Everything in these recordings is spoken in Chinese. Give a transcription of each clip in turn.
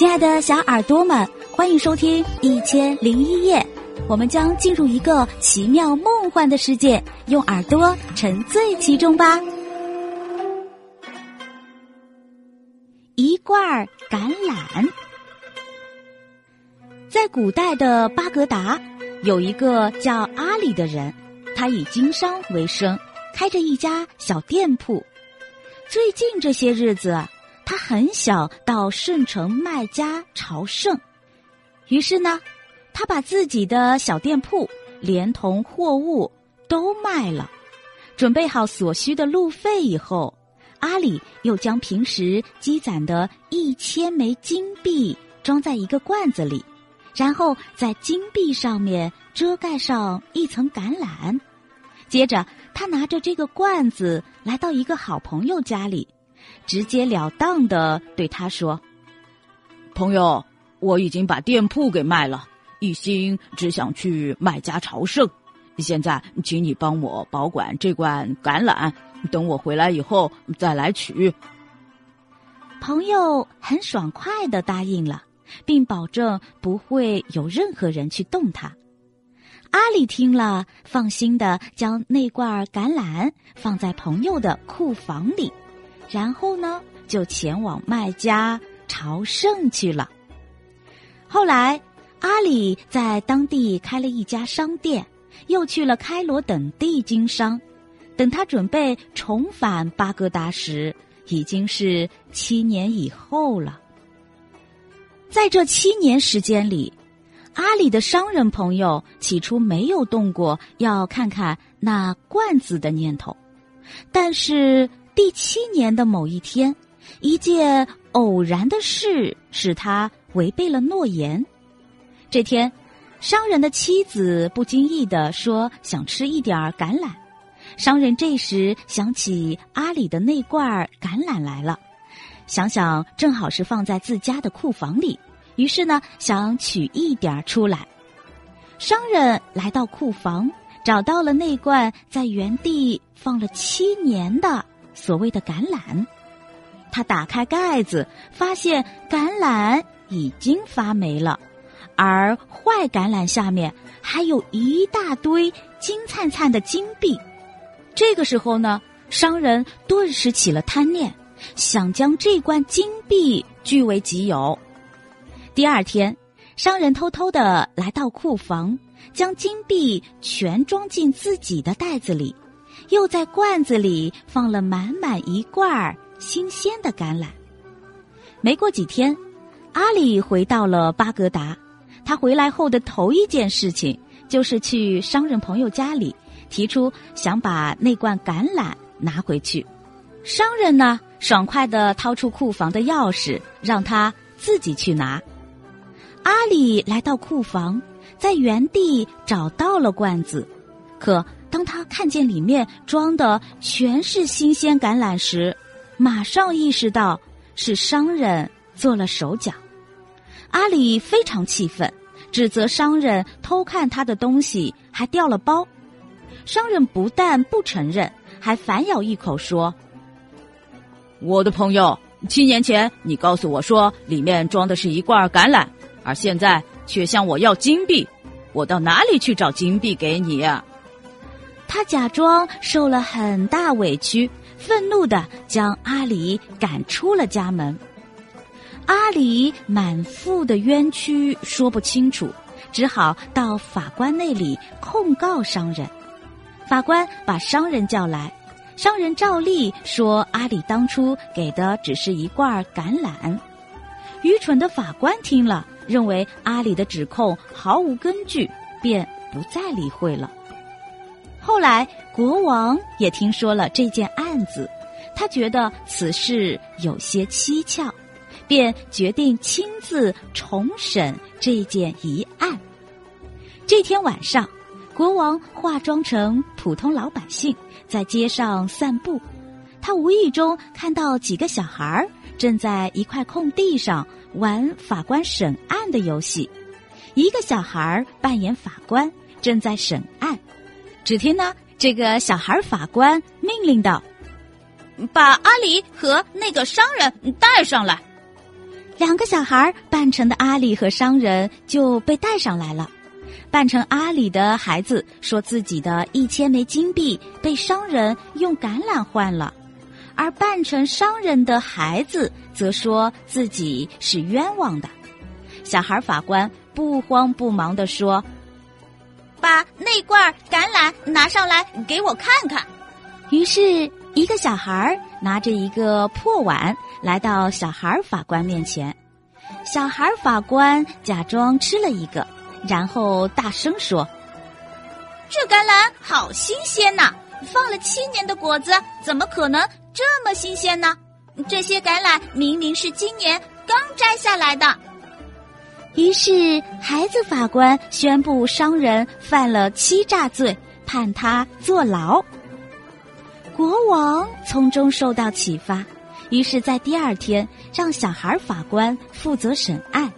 亲爱的小耳朵们，欢迎收听《一千零一夜》，我们将进入一个奇妙梦幻的世界，用耳朵沉醉其中吧。一罐橄榄，在古代的巴格达，有一个叫阿里的人，他以经商为生，开着一家小店铺。最近这些日子。他很想到圣城麦加朝圣，于是呢，他把自己的小店铺连同货物都卖了，准备好所需的路费以后，阿里又将平时积攒的一千枚金币装在一个罐子里，然后在金币上面遮盖上一层橄榄，接着他拿着这个罐子来到一个好朋友家里。直截了当的对他说：“朋友，我已经把店铺给卖了，一心只想去麦家朝圣。现在，请你帮我保管这罐橄榄，等我回来以后再来取。”朋友很爽快的答应了，并保证不会有任何人去动它。阿里听了，放心的将那罐橄榄放在朋友的库房里。然后呢，就前往麦加朝圣去了。后来，阿里在当地开了一家商店，又去了开罗等地经商。等他准备重返巴格达时，已经是七年以后了。在这七年时间里，阿里的商人朋友起初没有动过要看看那罐子的念头，但是。第七年的某一天，一件偶然的事使他违背了诺言。这天，商人的妻子不经意的说想吃一点儿橄榄。商人这时想起阿里的那罐橄榄来了，想想正好是放在自家的库房里，于是呢想取一点儿出来。商人来到库房，找到了那罐在原地放了七年的。所谓的橄榄，他打开盖子，发现橄榄已经发霉了，而坏橄榄下面还有一大堆金灿灿的金币。这个时候呢，商人顿时起了贪念，想将这罐金币据为己有。第二天，商人偷偷的来到库房，将金币全装进自己的袋子里。又在罐子里放了满满一罐儿新鲜的橄榄。没过几天，阿里回到了巴格达。他回来后的头一件事情就是去商人朋友家里，提出想把那罐橄榄拿回去。商人呢，爽快的掏出库房的钥匙，让他自己去拿。阿里来到库房，在原地找到了罐子，可。当他看见里面装的全是新鲜橄榄时，马上意识到是商人做了手脚。阿里非常气愤，指责商人偷看他的东西，还掉了包。商人不但不承认，还反咬一口说：“我的朋友，七年前你告诉我说里面装的是一罐橄榄，而现在却向我要金币，我到哪里去找金币给你？”他假装受了很大委屈，愤怒的将阿里赶出了家门。阿里满腹的冤屈说不清楚，只好到法官那里控告商人。法官把商人叫来，商人照例说阿里当初给的只是一罐橄榄。愚蠢的法官听了，认为阿里的指控毫无根据，便不再理会了。后来，国王也听说了这件案子，他觉得此事有些蹊跷，便决定亲自重审这件疑案。这天晚上，国王化妆成普通老百姓，在街上散步。他无意中看到几个小孩正在一块空地上玩法官审案的游戏，一个小孩扮演法官，正在审案。只听呢，这个小孩法官命令道：“把阿里和那个商人带上来。”两个小孩扮成的阿里和商人就被带上来了。扮成阿里的孩子说自己的一千枚金币被商人用橄榄换了，而扮成商人的孩子则说自己是冤枉的。小孩法官不慌不忙地说：“那罐橄榄拿上来给我看看。”于是，一个小孩拿着一个破碗。来到小孩法官面前，小孩法官假装吃了一个，然后大声说：“这橄榄好新鲜呐！放了七年的果子，怎么可能这么新鲜呢？这些橄榄明明是今年刚摘下来的。”于是，孩子法官宣布商人犯了欺诈罪，判他坐牢。国王从中受到启发。于是，在第二天，让小孩法官负责审案。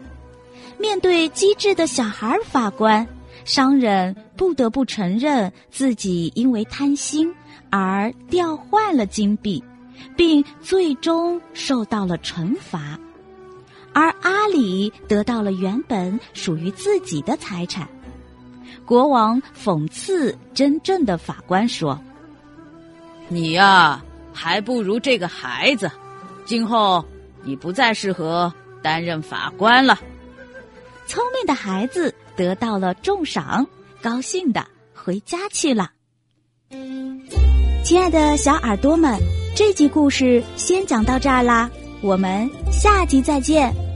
面对机智的小孩法官，商人不得不承认自己因为贪心而调换了金币，并最终受到了惩罚。而阿里得到了原本属于自己的财产。国王讽刺真正的法官说：“你呀，还不如这个孩子。”今后你不再适合担任法官了。聪明的孩子得到了重赏，高兴的回家去了。亲爱的小耳朵们，这集故事先讲到这儿啦，我们下集再见。